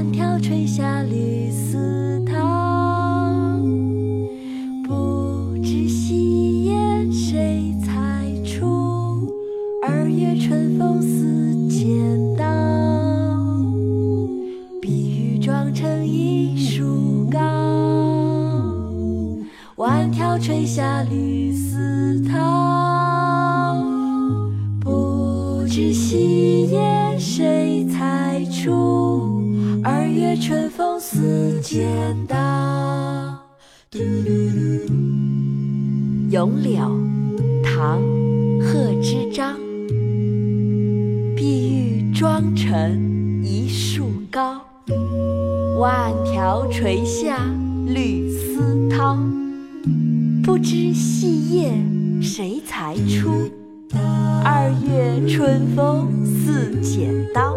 万条垂下绿丝绦不知细叶谁裁出二月春风似剪刀碧玉妆成一树高万条垂下绿丝绦不知细叶谁裁出春风似剪刀咏柳唐贺知章。碧玉妆成一树高。万条垂下绿丝绦。不知细叶谁裁出。二月春风似剪刀。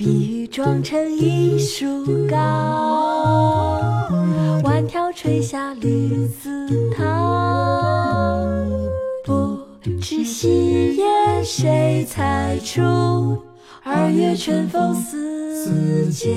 碧玉妆成一树高，万条垂下绿丝绦。不知细叶。谁裁出？二月春风似剪。